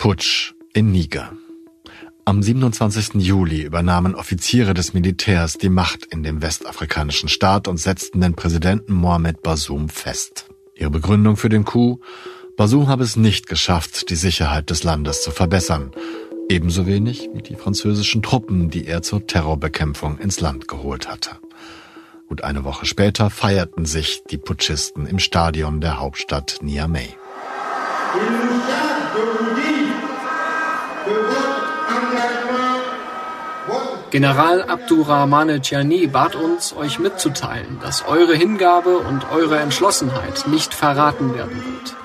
Putsch in Niger. Am 27. Juli übernahmen Offiziere des Militärs die Macht in dem westafrikanischen Staat und setzten den Präsidenten Mohamed Bazoum fest. Ihre Begründung für den Coup? Bazoum habe es nicht geschafft, die Sicherheit des Landes zu verbessern. Ebenso wenig wie die französischen Truppen, die er zur Terrorbekämpfung ins Land geholt hatte. Gut eine Woche später feierten sich die Putschisten im Stadion der Hauptstadt Niamey. General Abdurrahmane Tjani bat uns, euch mitzuteilen, dass eure Hingabe und eure Entschlossenheit nicht verraten werden wird.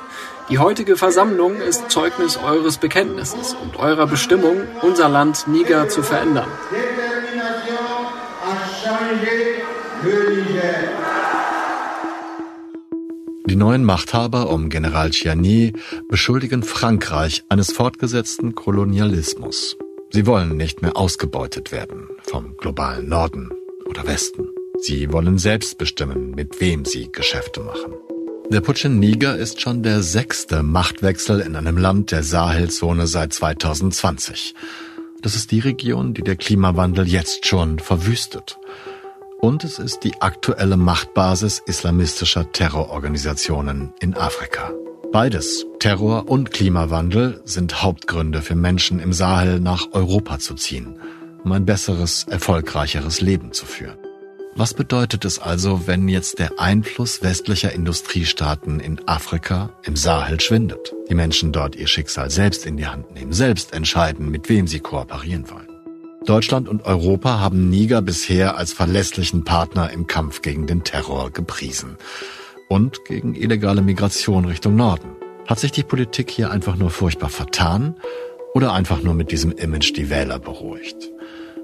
Die heutige Versammlung ist Zeugnis eures Bekenntnisses und eurer Bestimmung, unser Land Niger zu verändern. Die neuen Machthaber um General Chiani beschuldigen Frankreich eines fortgesetzten Kolonialismus. Sie wollen nicht mehr ausgebeutet werden vom globalen Norden oder Westen. Sie wollen selbst bestimmen, mit wem sie Geschäfte machen. Der Putsch in Niger ist schon der sechste Machtwechsel in einem Land der Sahelzone seit 2020. Das ist die Region, die der Klimawandel jetzt schon verwüstet. Und es ist die aktuelle Machtbasis islamistischer Terrororganisationen in Afrika. Beides, Terror und Klimawandel, sind Hauptgründe für Menschen im Sahel nach Europa zu ziehen, um ein besseres, erfolgreicheres Leben zu führen. Was bedeutet es also, wenn jetzt der Einfluss westlicher Industriestaaten in Afrika, im Sahel schwindet? Die Menschen dort ihr Schicksal selbst in die Hand nehmen, selbst entscheiden, mit wem sie kooperieren wollen. Deutschland und Europa haben Niger bisher als verlässlichen Partner im Kampf gegen den Terror gepriesen und gegen illegale Migration Richtung Norden. Hat sich die Politik hier einfach nur furchtbar vertan oder einfach nur mit diesem Image die Wähler beruhigt?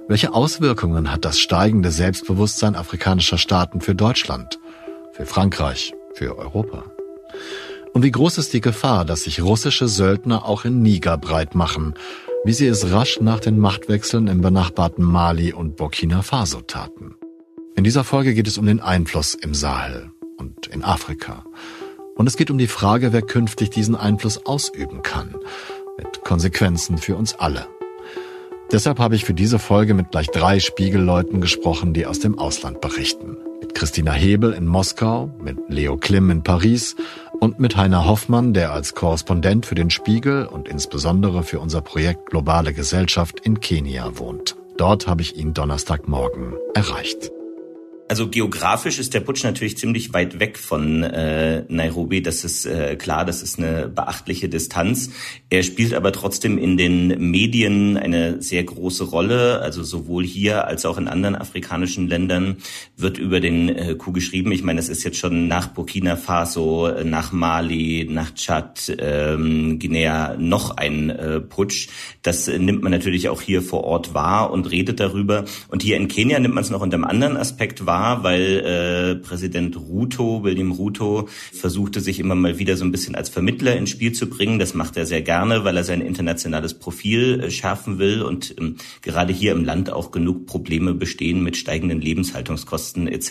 Welche Auswirkungen hat das steigende Selbstbewusstsein afrikanischer Staaten für Deutschland, für Frankreich, für Europa? Und wie groß ist die Gefahr, dass sich russische Söldner auch in Niger breit machen, wie sie es rasch nach den Machtwechseln im benachbarten Mali und Burkina Faso taten? In dieser Folge geht es um den Einfluss im Sahel, und in Afrika. Und es geht um die Frage, wer künftig diesen Einfluss ausüben kann, mit Konsequenzen für uns alle. Deshalb habe ich für diese Folge mit gleich drei Spiegelleuten gesprochen, die aus dem Ausland berichten. Mit Christina Hebel in Moskau, mit Leo Klim in Paris und mit Heiner Hoffmann, der als Korrespondent für den Spiegel und insbesondere für unser Projekt Globale Gesellschaft in Kenia wohnt. Dort habe ich ihn Donnerstagmorgen erreicht. Also geografisch ist der Putsch natürlich ziemlich weit weg von äh, Nairobi. Das ist äh, klar, das ist eine beachtliche Distanz. Er spielt aber trotzdem in den Medien eine sehr große Rolle. Also sowohl hier als auch in anderen afrikanischen Ländern wird über den äh, Coup geschrieben. Ich meine, es ist jetzt schon nach Burkina Faso, nach Mali, nach Tschad, ähm, Guinea noch ein äh, Putsch. Das äh, nimmt man natürlich auch hier vor Ort wahr und redet darüber. Und hier in Kenia nimmt man es noch unter einem anderen Aspekt wahr war, weil äh, Präsident Ruto, William Ruto, versuchte sich immer mal wieder so ein bisschen als Vermittler ins Spiel zu bringen. Das macht er sehr gerne, weil er sein internationales Profil äh, schärfen will und ähm, gerade hier im Land auch genug Probleme bestehen mit steigenden Lebenshaltungskosten etc.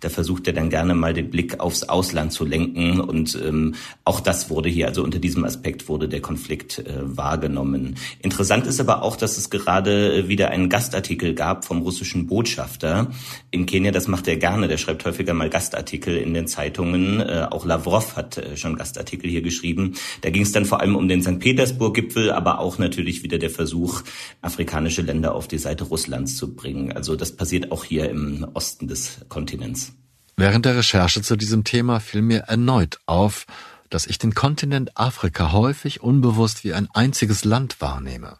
Da versucht er dann gerne mal den Blick aufs Ausland zu lenken und ähm, auch das wurde hier, also unter diesem Aspekt wurde der Konflikt äh, wahrgenommen. Interessant ist aber auch, dass es gerade äh, wieder einen Gastartikel gab vom russischen Botschafter in Kenia das macht er gerne. Der schreibt häufiger mal Gastartikel in den Zeitungen. Äh, auch Lavrov hat äh, schon Gastartikel hier geschrieben. Da ging es dann vor allem um den St. Petersburg-Gipfel, aber auch natürlich wieder der Versuch, afrikanische Länder auf die Seite Russlands zu bringen. Also das passiert auch hier im Osten des Kontinents. Während der Recherche zu diesem Thema fiel mir erneut auf, dass ich den Kontinent Afrika häufig unbewusst wie ein einziges Land wahrnehme.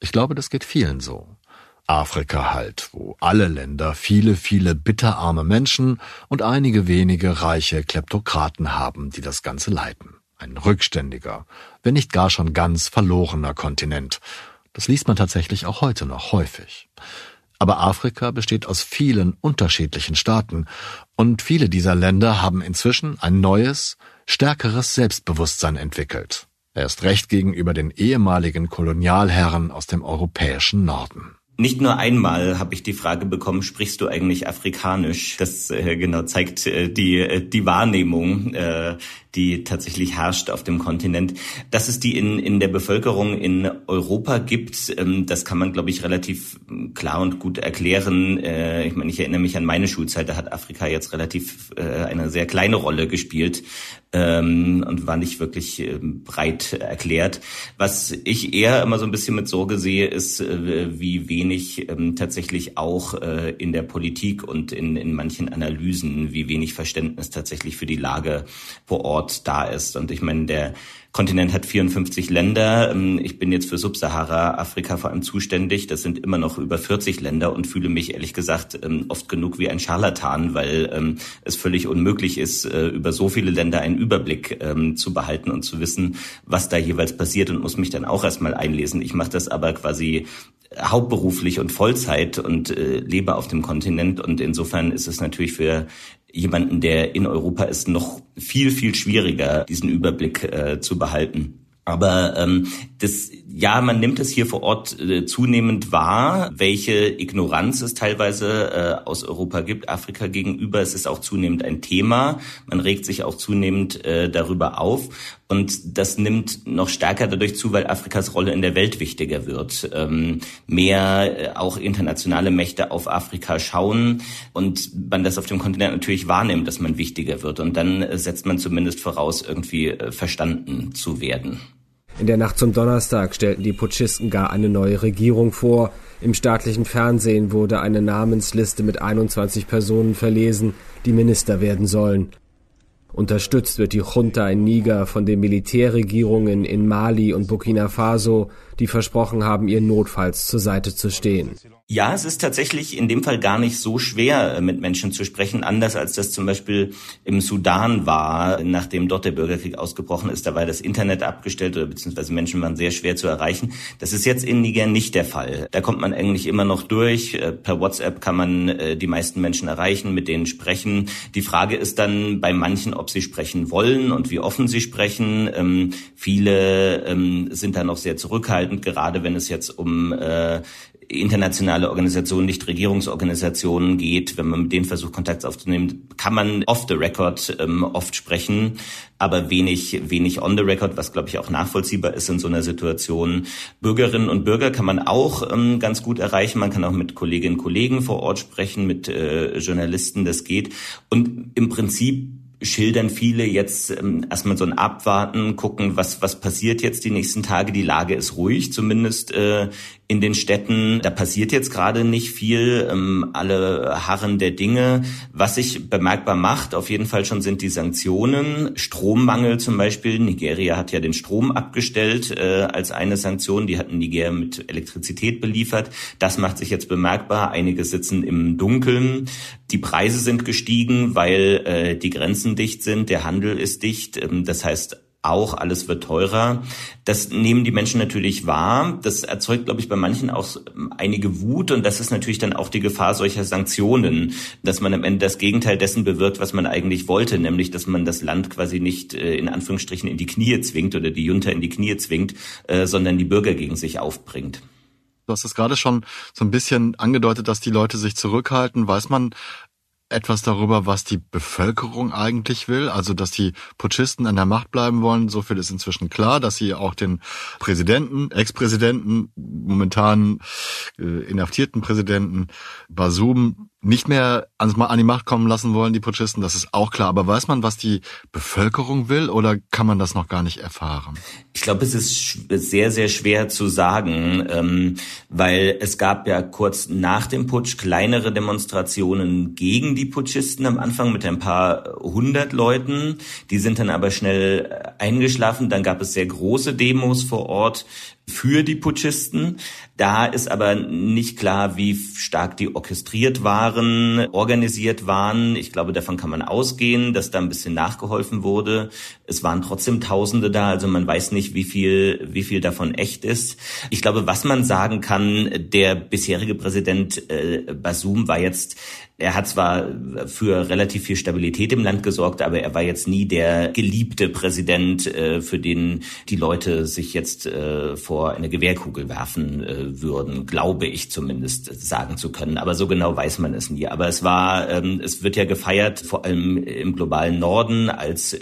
Ich glaube, das geht vielen so. Afrika halt, wo alle Länder viele, viele bitterarme Menschen und einige wenige reiche Kleptokraten haben, die das Ganze leiten. Ein rückständiger, wenn nicht gar schon ganz verlorener Kontinent. Das liest man tatsächlich auch heute noch häufig. Aber Afrika besteht aus vielen unterschiedlichen Staaten und viele dieser Länder haben inzwischen ein neues, stärkeres Selbstbewusstsein entwickelt. Erst recht gegenüber den ehemaligen Kolonialherren aus dem europäischen Norden. Nicht nur einmal habe ich die Frage bekommen, sprichst du eigentlich Afrikanisch? Das äh, genau zeigt äh, die, äh, die Wahrnehmung. Äh, die tatsächlich herrscht auf dem Kontinent. Dass es die in, in der Bevölkerung in Europa gibt, ähm, das kann man, glaube ich, relativ klar und gut erklären. Äh, ich meine, ich erinnere mich an meine Schulzeit, da hat Afrika jetzt relativ äh, eine sehr kleine Rolle gespielt ähm, und war nicht wirklich äh, breit erklärt. Was ich eher immer so ein bisschen mit Sorge sehe, ist, äh, wie wenig ähm, tatsächlich auch äh, in der Politik und in, in manchen Analysen, wie wenig Verständnis tatsächlich für die Lage vor Ort da ist. Und ich meine, der Kontinent hat 54 Länder. Ähm, ich bin jetzt für Subsahara-Afrika vor allem zuständig. Das sind immer noch über 40 Länder und fühle mich ehrlich gesagt ähm, oft genug wie ein Scharlatan, weil ähm, es völlig unmöglich ist, äh, über so viele Länder einen Überblick zu behalten und zu wissen, was da jeweils passiert und muss mich dann auch erstmal einlesen. Ich mache das aber quasi hauptberuflich und Vollzeit und äh, lebe auf dem Kontinent und insofern ist es natürlich für jemanden, der in Europa ist, noch viel, viel schwieriger, diesen Überblick äh, zu behalten. Aber ähm, das, ja, man nimmt es hier vor Ort äh, zunehmend wahr, welche Ignoranz es teilweise äh, aus Europa gibt, Afrika gegenüber. Es ist auch zunehmend ein Thema. Man regt sich auch zunehmend äh, darüber auf. Und das nimmt noch stärker dadurch zu, weil Afrikas Rolle in der Welt wichtiger wird. Ähm, mehr äh, auch internationale Mächte auf Afrika schauen und man das auf dem Kontinent natürlich wahrnimmt, dass man wichtiger wird. Und dann äh, setzt man zumindest voraus, irgendwie äh, verstanden zu werden. In der Nacht zum Donnerstag stellten die Putschisten gar eine neue Regierung vor. Im staatlichen Fernsehen wurde eine Namensliste mit 21 Personen verlesen, die Minister werden sollen. Unterstützt wird die Junta in Niger von den Militärregierungen in Mali und Burkina Faso, die versprochen haben, ihr notfalls zur Seite zu stehen. Ja, es ist tatsächlich in dem Fall gar nicht so schwer, äh, mit Menschen zu sprechen, anders als das zum Beispiel im Sudan war, nachdem dort der Bürgerkrieg ausgebrochen ist. Da war das Internet abgestellt oder beziehungsweise Menschen waren sehr schwer zu erreichen. Das ist jetzt in Niger nicht der Fall. Da kommt man eigentlich immer noch durch. Äh, per WhatsApp kann man äh, die meisten Menschen erreichen, mit denen sprechen. Die Frage ist dann bei manchen, ob sie sprechen wollen und wie offen sie sprechen. Ähm, viele ähm, sind da noch sehr zurückhaltend, gerade wenn es jetzt um internationale Organisationen, nicht Regierungsorganisationen geht, wenn man mit denen versucht, Kontakt aufzunehmen, kann man off the record ähm, oft sprechen, aber wenig, wenig on the record, was glaube ich auch nachvollziehbar ist in so einer Situation. Bürgerinnen und Bürger kann man auch ähm, ganz gut erreichen. Man kann auch mit Kolleginnen und Kollegen vor Ort sprechen, mit äh, Journalisten, das geht. Und im Prinzip schildern viele jetzt ähm, erstmal so ein Abwarten, gucken, was, was passiert jetzt die nächsten Tage. Die Lage ist ruhig, zumindest äh, in den Städten. Da passiert jetzt gerade nicht viel. Ähm, alle harren der Dinge. Was sich bemerkbar macht, auf jeden Fall schon sind die Sanktionen. Strommangel zum Beispiel. Nigeria hat ja den Strom abgestellt äh, als eine Sanktion. Die hatten Nigeria mit Elektrizität beliefert. Das macht sich jetzt bemerkbar. Einige sitzen im Dunkeln. Die Preise sind gestiegen, weil äh, die Grenzen dicht sind. Der Handel ist dicht. Ähm, das heißt, auch, alles wird teurer. Das nehmen die Menschen natürlich wahr. Das erzeugt, glaube ich, bei manchen auch ähm, einige Wut und das ist natürlich dann auch die Gefahr solcher Sanktionen, dass man am Ende das Gegenteil dessen bewirkt, was man eigentlich wollte, nämlich dass man das Land quasi nicht äh, in Anführungsstrichen in die Knie zwingt oder die Junta in die Knie zwingt, äh, sondern die Bürger gegen sich aufbringt. Du hast es gerade schon so ein bisschen angedeutet, dass die Leute sich zurückhalten. Weiß man, etwas darüber, was die Bevölkerung eigentlich will, also dass die Putschisten an der Macht bleiben wollen. So viel ist inzwischen klar, dass sie auch den Präsidenten, Ex-Präsidenten, momentan äh, inhaftierten Präsidenten Basum nicht mehr an die Macht kommen lassen wollen, die Putschisten, das ist auch klar. Aber weiß man, was die Bevölkerung will oder kann man das noch gar nicht erfahren? Ich glaube, es ist sehr, sehr schwer zu sagen, ähm, weil es gab ja kurz nach dem Putsch kleinere Demonstrationen gegen die Putschisten am Anfang mit ein paar hundert Leuten. Die sind dann aber schnell äh, eingeschlafen. Dann gab es sehr große Demos vor Ort für die Putschisten. Da ist aber nicht klar, wie stark die orchestriert waren, organisiert waren. Ich glaube, davon kann man ausgehen, dass da ein bisschen nachgeholfen wurde. Es waren trotzdem Tausende da, also man weiß nicht, wie viel, wie viel davon echt ist. Ich glaube, was man sagen kann, der bisherige Präsident äh, Basum war jetzt er hat zwar für relativ viel Stabilität im Land gesorgt, aber er war jetzt nie der geliebte Präsident, äh, für den die Leute sich jetzt äh, vor eine Gewehrkugel werfen äh, würden, glaube ich zumindest sagen zu können. Aber so genau weiß man es nie. Aber es war, ähm, es wird ja gefeiert, vor allem im globalen Norden als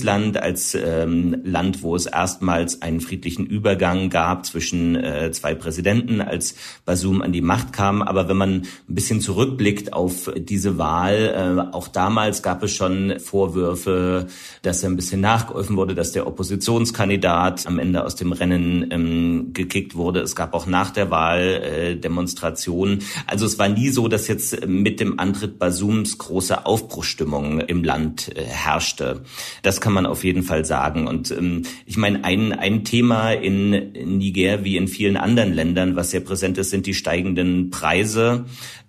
Stabilitätsland, als ähm, Land, wo es erstmals einen friedlichen Übergang gab zwischen äh, zwei Präsidenten, als Basum an die Macht kam. Aber wenn man ein bisschen zurückblickt auf diese Wahl, äh, auch damals gab es schon Vorwürfe, dass er ein bisschen nachgeholfen wurde, dass der Oppositionskandidat am Ende aus dem Rennen ähm, gekickt wurde. Es gab auch nach der Wahl äh, Demonstrationen. Also es war nie so, dass jetzt mit dem Antritt Basums große Aufbruchstimmung im Land äh, herrschte. Das kann man auf jeden Fall sagen. Und ähm, ich meine, ein, ein Thema in Niger wie in vielen anderen Ländern, was sehr präsent ist, sind die steigenden Preise.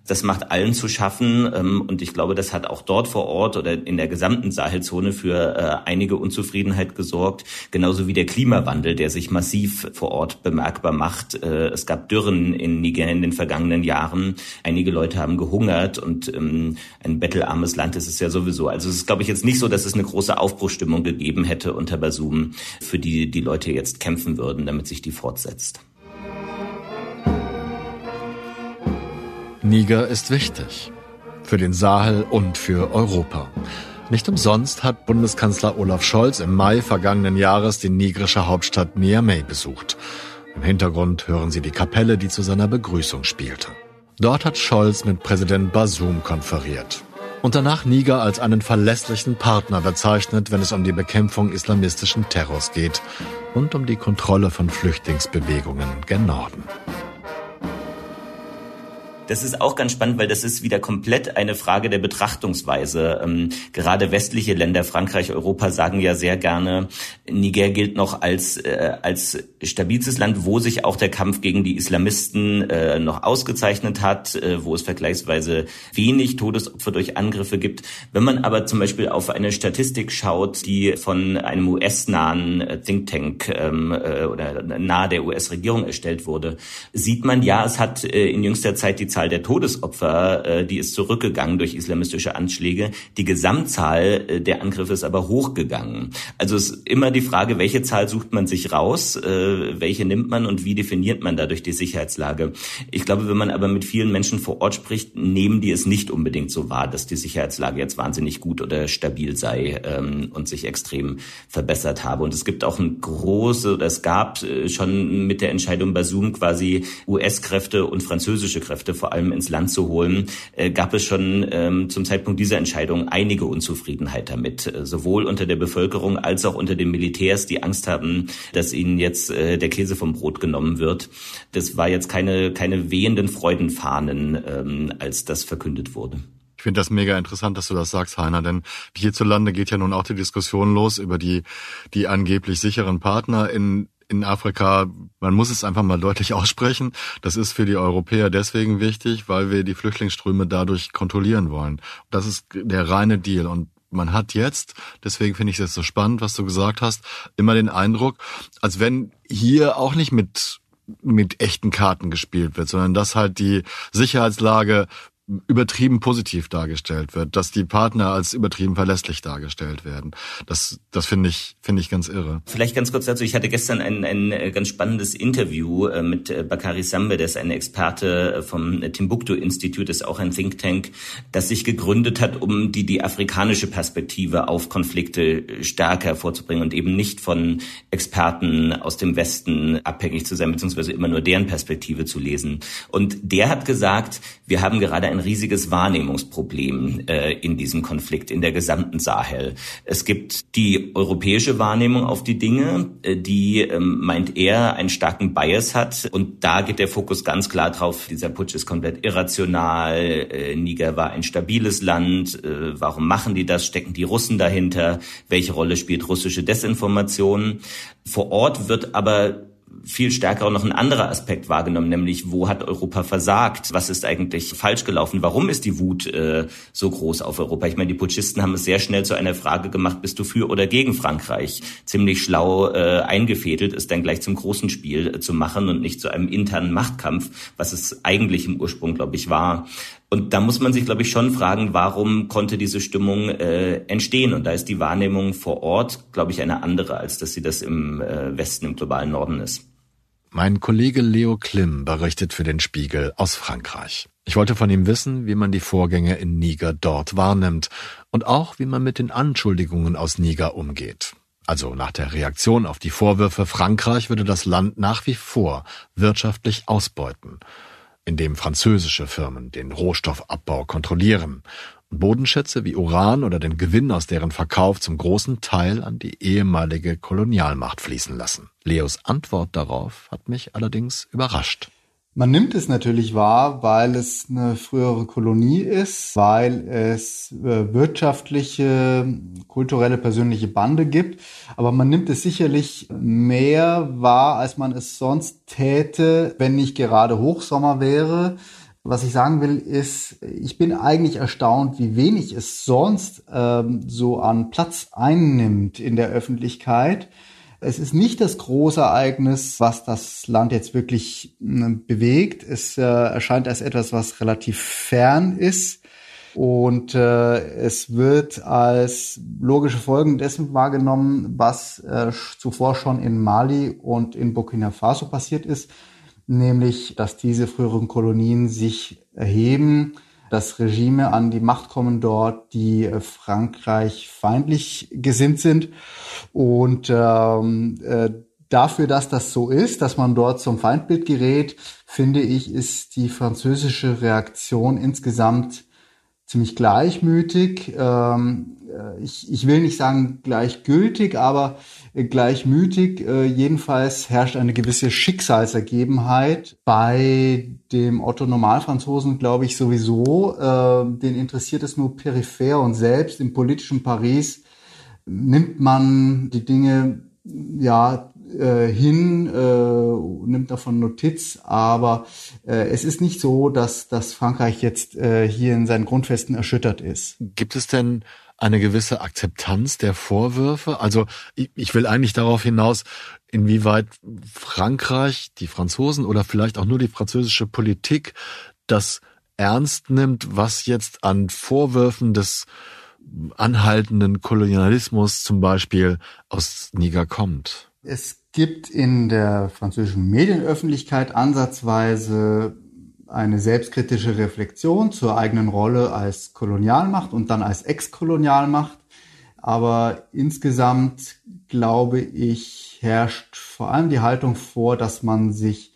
Das macht allen zu schaffen ähm, und ich glaube, das hat auch dort vor Ort oder in der gesamten Sahelzone für äh, einige Unzufriedenheit gesorgt, genauso wie der Klimawandel, der sich massiv vor Ort bemerkbar macht. Äh, es gab Dürren in Niger in den vergangenen Jahren. Einige Leute haben gehungert und ähm, ein bettelarmes Land ist es ja sowieso. Also es ist, glaube ich, jetzt nicht so, dass es eine große Aufbruchstimmung gegeben hätte unter Basum, für die die Leute jetzt kämpfen würden, damit sich die fortsetzt. Niger ist wichtig. Für den Sahel und für Europa. Nicht umsonst hat Bundeskanzler Olaf Scholz im Mai vergangenen Jahres die nigrische Hauptstadt Niamey besucht. Im Hintergrund hören Sie die Kapelle, die zu seiner Begrüßung spielte. Dort hat Scholz mit Präsident Basum konferiert und danach Niger als einen verlässlichen Partner bezeichnet, wenn es um die Bekämpfung islamistischen Terrors geht und um die Kontrolle von Flüchtlingsbewegungen gen Norden. Das ist auch ganz spannend, weil das ist wieder komplett eine Frage der Betrachtungsweise. Ähm, gerade westliche Länder, Frankreich, Europa sagen ja sehr gerne, Niger gilt noch als, äh, als stabilstes Land, wo sich auch der Kampf gegen die Islamisten äh, noch ausgezeichnet hat, äh, wo es vergleichsweise wenig Todesopfer durch Angriffe gibt. Wenn man aber zum Beispiel auf eine Statistik schaut, die von einem US-nahen äh, Think Tank ähm, äh, oder nahe der US-Regierung erstellt wurde, sieht man, ja, es hat äh, in jüngster Zeit die Zahl der Todesopfer, äh, die ist zurückgegangen durch islamistische Anschläge. Die Gesamtzahl äh, der Angriffe ist aber hochgegangen. Also es ist immer die Frage, welche Zahl sucht man sich raus, äh, welche nimmt man und wie definiert man dadurch die Sicherheitslage. Ich glaube, wenn man aber mit vielen Menschen vor Ort spricht, nehmen die es nicht unbedingt so wahr, dass die Sicherheitslage jetzt wahnsinnig gut oder stabil sei ähm, und sich extrem verbessert habe. Und es gibt auch ein große, oder es gab äh, schon mit der Entscheidung bei Zoom quasi US-Kräfte und französische Kräfte vor allem ins Land zu holen, äh, gab es schon ähm, zum Zeitpunkt dieser Entscheidung einige Unzufriedenheit damit, äh, sowohl unter der Bevölkerung als auch unter den Militärs, die Angst haben, dass ihnen jetzt äh, der Käse vom Brot genommen wird. Das war jetzt keine, keine wehenden Freudenfahnen, ähm, als das verkündet wurde. Ich finde das mega interessant, dass du das sagst, Heiner, denn hierzulande geht ja nun auch die Diskussion los über die, die angeblich sicheren Partner in in Afrika, man muss es einfach mal deutlich aussprechen, das ist für die Europäer deswegen wichtig, weil wir die Flüchtlingsströme dadurch kontrollieren wollen. Das ist der reine Deal. Und man hat jetzt, deswegen finde ich es so spannend, was du gesagt hast, immer den Eindruck, als wenn hier auch nicht mit mit echten Karten gespielt wird, sondern dass halt die Sicherheitslage übertrieben positiv dargestellt wird, dass die Partner als übertrieben verlässlich dargestellt werden. Das, das finde ich, finde ich ganz irre. Vielleicht ganz kurz dazu. Ich hatte gestern ein, ein äh, ganz spannendes Interview äh, mit äh, Bakari Sambe, der ist ein Experte vom Timbuktu Institut, ist auch ein Think Tank, das sich gegründet hat, um die, die afrikanische Perspektive auf Konflikte stärker hervorzubringen und eben nicht von Experten aus dem Westen abhängig zu sein, beziehungsweise immer nur deren Perspektive zu lesen. Und der hat gesagt, wir haben gerade ein riesiges Wahrnehmungsproblem äh, in diesem Konflikt, in der gesamten Sahel. Es gibt die europäische Wahrnehmung auf die Dinge, äh, die, ähm, meint er, einen starken Bias hat. Und da geht der Fokus ganz klar drauf, dieser Putsch ist komplett irrational, äh, Niger war ein stabiles Land, äh, warum machen die das, stecken die Russen dahinter, welche Rolle spielt russische Desinformation. Vor Ort wird aber viel stärker auch noch ein anderer Aspekt wahrgenommen, nämlich wo hat Europa versagt? Was ist eigentlich falsch gelaufen? Warum ist die Wut äh, so groß auf Europa? Ich meine, die Putschisten haben es sehr schnell zu einer Frage gemacht, bist du für oder gegen Frankreich? Ziemlich schlau äh, eingefädelt, ist dann gleich zum großen Spiel äh, zu machen und nicht zu einem internen Machtkampf, was es eigentlich im Ursprung, glaube ich, war. Und da muss man sich, glaube ich, schon fragen, warum konnte diese Stimmung äh, entstehen? Und da ist die Wahrnehmung vor Ort, glaube ich, eine andere, als dass sie das im äh, Westen, im globalen Norden ist. Mein Kollege Leo Klim berichtet für den Spiegel aus Frankreich. Ich wollte von ihm wissen, wie man die Vorgänge in Niger dort wahrnimmt und auch, wie man mit den Anschuldigungen aus Niger umgeht. Also nach der Reaktion auf die Vorwürfe, Frankreich würde das Land nach wie vor wirtschaftlich ausbeuten, indem französische Firmen den Rohstoffabbau kontrollieren Bodenschätze wie Uran oder den Gewinn aus deren Verkauf zum großen Teil an die ehemalige Kolonialmacht fließen lassen. Leos Antwort darauf hat mich allerdings überrascht. Man nimmt es natürlich wahr, weil es eine frühere Kolonie ist, weil es äh, wirtschaftliche, kulturelle, persönliche Bande gibt. Aber man nimmt es sicherlich mehr wahr, als man es sonst täte, wenn nicht gerade Hochsommer wäre was ich sagen will, ist, ich bin eigentlich erstaunt, wie wenig es sonst ähm, so an Platz einnimmt in der Öffentlichkeit. Es ist nicht das große Ereignis, was das Land jetzt wirklich äh, bewegt. Es äh, erscheint als etwas, was relativ fern ist. Und äh, es wird als logische Folgen dessen wahrgenommen, was äh, zuvor schon in Mali und in Burkina Faso passiert ist nämlich dass diese früheren Kolonien sich erheben, dass Regime an die Macht kommen dort, die äh, Frankreich feindlich gesinnt sind. Und ähm, äh, dafür, dass das so ist, dass man dort zum Feindbild gerät, finde ich, ist die französische Reaktion insgesamt ziemlich gleichmütig. Ähm, äh, ich, ich will nicht sagen gleichgültig, aber gleichmütig. Äh, jedenfalls herrscht eine gewisse Schicksalsergebenheit bei dem Otto Normalfranzosen, glaube ich, sowieso. Äh, den interessiert es nur peripher und selbst im politischen Paris nimmt man die Dinge ja äh, hin, äh, nimmt davon Notiz, aber äh, es ist nicht so, dass, dass Frankreich jetzt äh, hier in seinen Grundfesten erschüttert ist. Gibt es denn eine gewisse Akzeptanz der Vorwürfe? Also ich, ich will eigentlich darauf hinaus, inwieweit Frankreich, die Franzosen oder vielleicht auch nur die französische Politik das ernst nimmt, was jetzt an Vorwürfen des anhaltenden Kolonialismus zum Beispiel aus Niger kommt. Es gibt in der französischen Medienöffentlichkeit ansatzweise eine selbstkritische Reflexion zur eigenen Rolle als Kolonialmacht und dann als Ex-Kolonialmacht. Aber insgesamt, glaube ich, herrscht vor allem die Haltung vor, dass man sich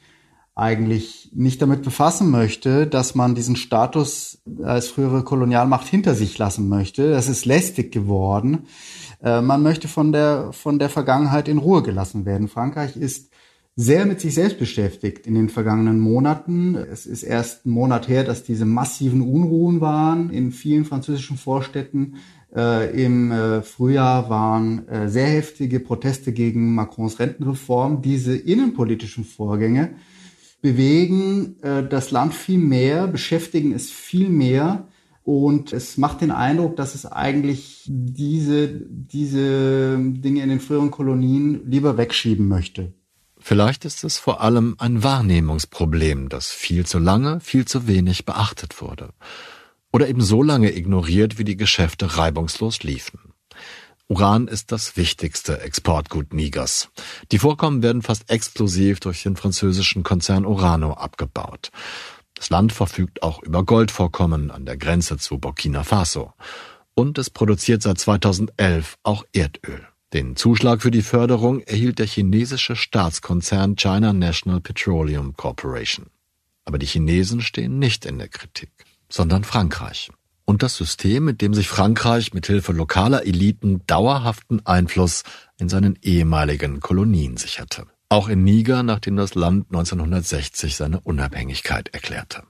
eigentlich nicht damit befassen möchte, dass man diesen Status als frühere Kolonialmacht hinter sich lassen möchte. Das ist lästig geworden. Äh, man möchte von der, von der Vergangenheit in Ruhe gelassen werden. Frankreich ist sehr mit sich selbst beschäftigt in den vergangenen Monaten. Es ist erst ein Monat her, dass diese massiven Unruhen waren in vielen französischen Vorstädten. Äh, Im äh, Frühjahr waren äh, sehr heftige Proteste gegen Macrons Rentenreform. Diese innenpolitischen Vorgänge bewegen äh, das Land viel mehr, beschäftigen es viel mehr. Und es macht den Eindruck, dass es eigentlich diese, diese Dinge in den früheren Kolonien lieber wegschieben möchte. Vielleicht ist es vor allem ein Wahrnehmungsproblem, das viel zu lange, viel zu wenig beachtet wurde. Oder eben so lange ignoriert, wie die Geschäfte reibungslos liefen. Uran ist das wichtigste Exportgut Nigers. Die Vorkommen werden fast exklusiv durch den französischen Konzern Orano abgebaut. Das Land verfügt auch über Goldvorkommen an der Grenze zu Burkina Faso. Und es produziert seit 2011 auch Erdöl. Den Zuschlag für die Förderung erhielt der chinesische Staatskonzern China National Petroleum Corporation. Aber die Chinesen stehen nicht in der Kritik, sondern Frankreich. Und das System, mit dem sich Frankreich mit Hilfe lokaler Eliten dauerhaften Einfluss in seinen ehemaligen Kolonien sicherte. Auch in Niger, nachdem das Land 1960 seine Unabhängigkeit erklärte.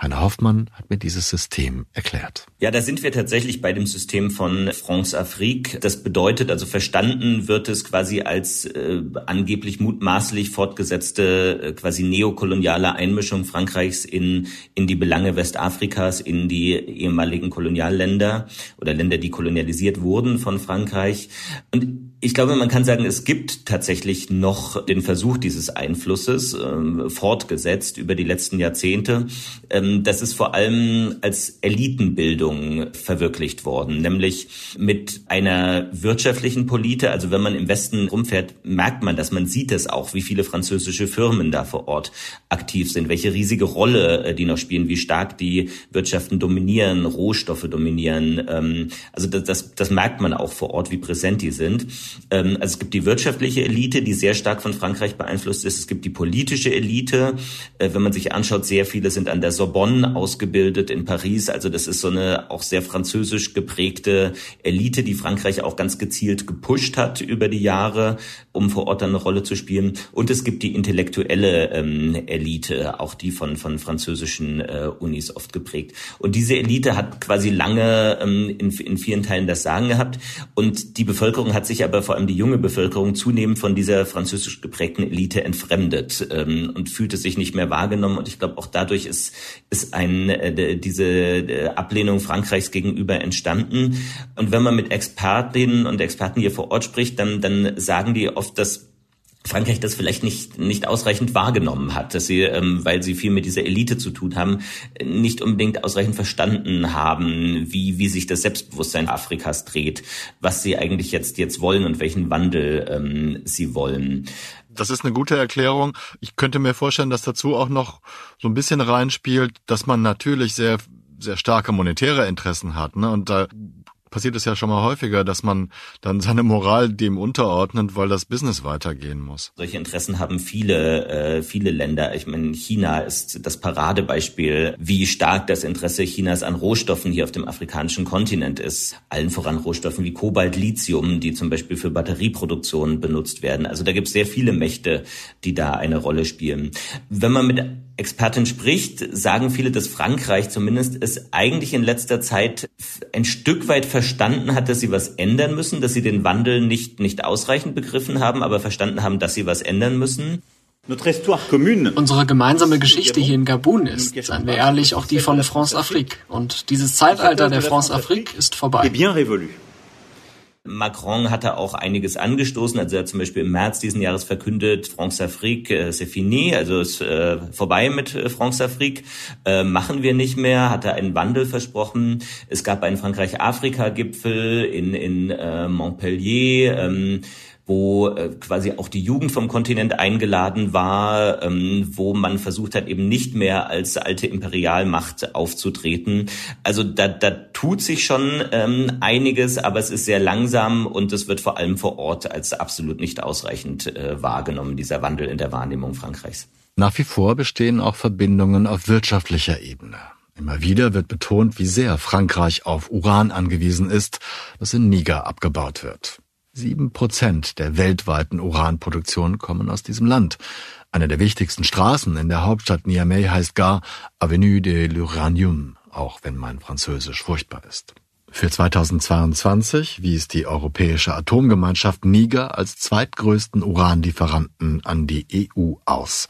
Heiner Hoffmann hat mir dieses System erklärt. Ja, da sind wir tatsächlich bei dem System von France Afrique. Das bedeutet also, verstanden wird es quasi als äh, angeblich mutmaßlich fortgesetzte äh, quasi neokoloniale Einmischung Frankreichs in, in die Belange Westafrikas, in die ehemaligen Kolonialländer oder Länder, die kolonialisiert wurden von Frankreich. Und Ich glaube, man kann sagen, es gibt tatsächlich noch den Versuch dieses Einflusses äh, fortgesetzt über die letzten Jahrzehnte. Ähm, das ist vor allem als Elitenbildung verwirklicht worden, nämlich mit einer wirtschaftlichen Polite. Also wenn man im Westen rumfährt, merkt man, dass man sieht es auch, wie viele französische Firmen da vor Ort aktiv sind, welche riesige Rolle äh, die noch spielen, wie stark die Wirtschaften dominieren, Rohstoffe dominieren. Ähm, also das, das, das merkt man auch vor Ort, wie präsent die sind. Ähm, also es gibt die wirtschaftliche Elite, die sehr stark von Frankreich beeinflusst ist. Es gibt die politische Elite. Äh, wenn man sich anschaut, sehr viele sind an der Sorbonne ausgebildet in Paris. Also das ist so eine auch sehr französisch geprägte Elite, die Frankreich auch ganz gezielt gepusht hat über die Jahre, um vor Ort dann eine Rolle zu spielen. Und es gibt die intellektuelle ähm, Elite, auch die von, von französischen äh, Unis oft geprägt. Und diese Elite hat quasi lange ähm, in, in vielen Teilen das Sagen gehabt. Und die Bevölkerung hat sich aber vor allem die junge Bevölkerung zunehmend von dieser französisch geprägten Elite entfremdet ähm, und fühlte sich nicht mehr wahrgenommen. Und ich glaube, auch dadurch ist, ist ein, äh, diese äh, Ablehnung Frankreichs gegenüber entstanden. Und wenn man mit Expertinnen und Experten hier vor Ort spricht, dann, dann sagen die oft, dass Frankreich das vielleicht nicht, nicht ausreichend wahrgenommen hat, dass sie, ähm, weil sie viel mit dieser Elite zu tun haben, nicht unbedingt ausreichend verstanden haben, wie, wie sich das Selbstbewusstsein Afrikas dreht, was sie eigentlich jetzt, jetzt wollen und welchen Wandel ähm, sie wollen. Das ist eine gute Erklärung. Ich könnte mir vorstellen, dass dazu auch noch so ein bisschen reinspielt, dass man natürlich sehr sehr starke monetäre Interessen hat. Ne? Und da passiert es ja schon mal häufiger, dass man dann seine Moral dem unterordnet, weil das Business weitergehen muss. Solche Interessen haben viele, äh, viele Länder. Ich meine, China ist das Paradebeispiel, wie stark das Interesse Chinas an Rohstoffen hier auf dem afrikanischen Kontinent ist. Allen voran Rohstoffen wie Kobalt, Lithium, die zum Beispiel für Batterieproduktion benutzt werden. Also da gibt es sehr viele Mächte, die da eine Rolle spielen. Wenn man mit Expertin spricht, sagen viele, dass Frankreich zumindest es eigentlich in letzter Zeit ein Stück weit verstanden hat, dass sie was ändern müssen, dass sie den Wandel nicht, nicht ausreichend begriffen haben, aber verstanden haben, dass sie was ändern müssen. Unsere gemeinsame Geschichte hier in Gabun ist, seien wir ehrlich, auch die von France-Afrique. Und dieses Zeitalter der France-Afrique ist vorbei. Macron hatte auch einiges angestoßen. Also er hat zum Beispiel im März diesen Jahres verkündet, France-Afrique, äh, c'est fini, also ist äh, vorbei mit äh, France-Afrique, äh, machen wir nicht mehr, hat er einen Wandel versprochen. Es gab einen Frankreich-Afrika-Gipfel in, in äh, Montpellier. Ähm, wo äh, quasi auch die Jugend vom Kontinent eingeladen war, ähm, wo man versucht hat, eben nicht mehr als alte Imperialmacht aufzutreten. Also da, da tut sich schon ähm, einiges, aber es ist sehr langsam und es wird vor allem vor Ort als absolut nicht ausreichend äh, wahrgenommen, dieser Wandel in der Wahrnehmung Frankreichs. Nach wie vor bestehen auch Verbindungen auf wirtschaftlicher Ebene. Immer wieder wird betont, wie sehr Frankreich auf Uran angewiesen ist, das in Niger abgebaut wird. Sieben Prozent der weltweiten Uranproduktion kommen aus diesem Land. Eine der wichtigsten Straßen in der Hauptstadt Niamey heißt gar Avenue de l'Uranium, auch wenn mein Französisch furchtbar ist. Für 2022 wies die Europäische Atomgemeinschaft Niger als zweitgrößten Uranlieferanten an die EU aus.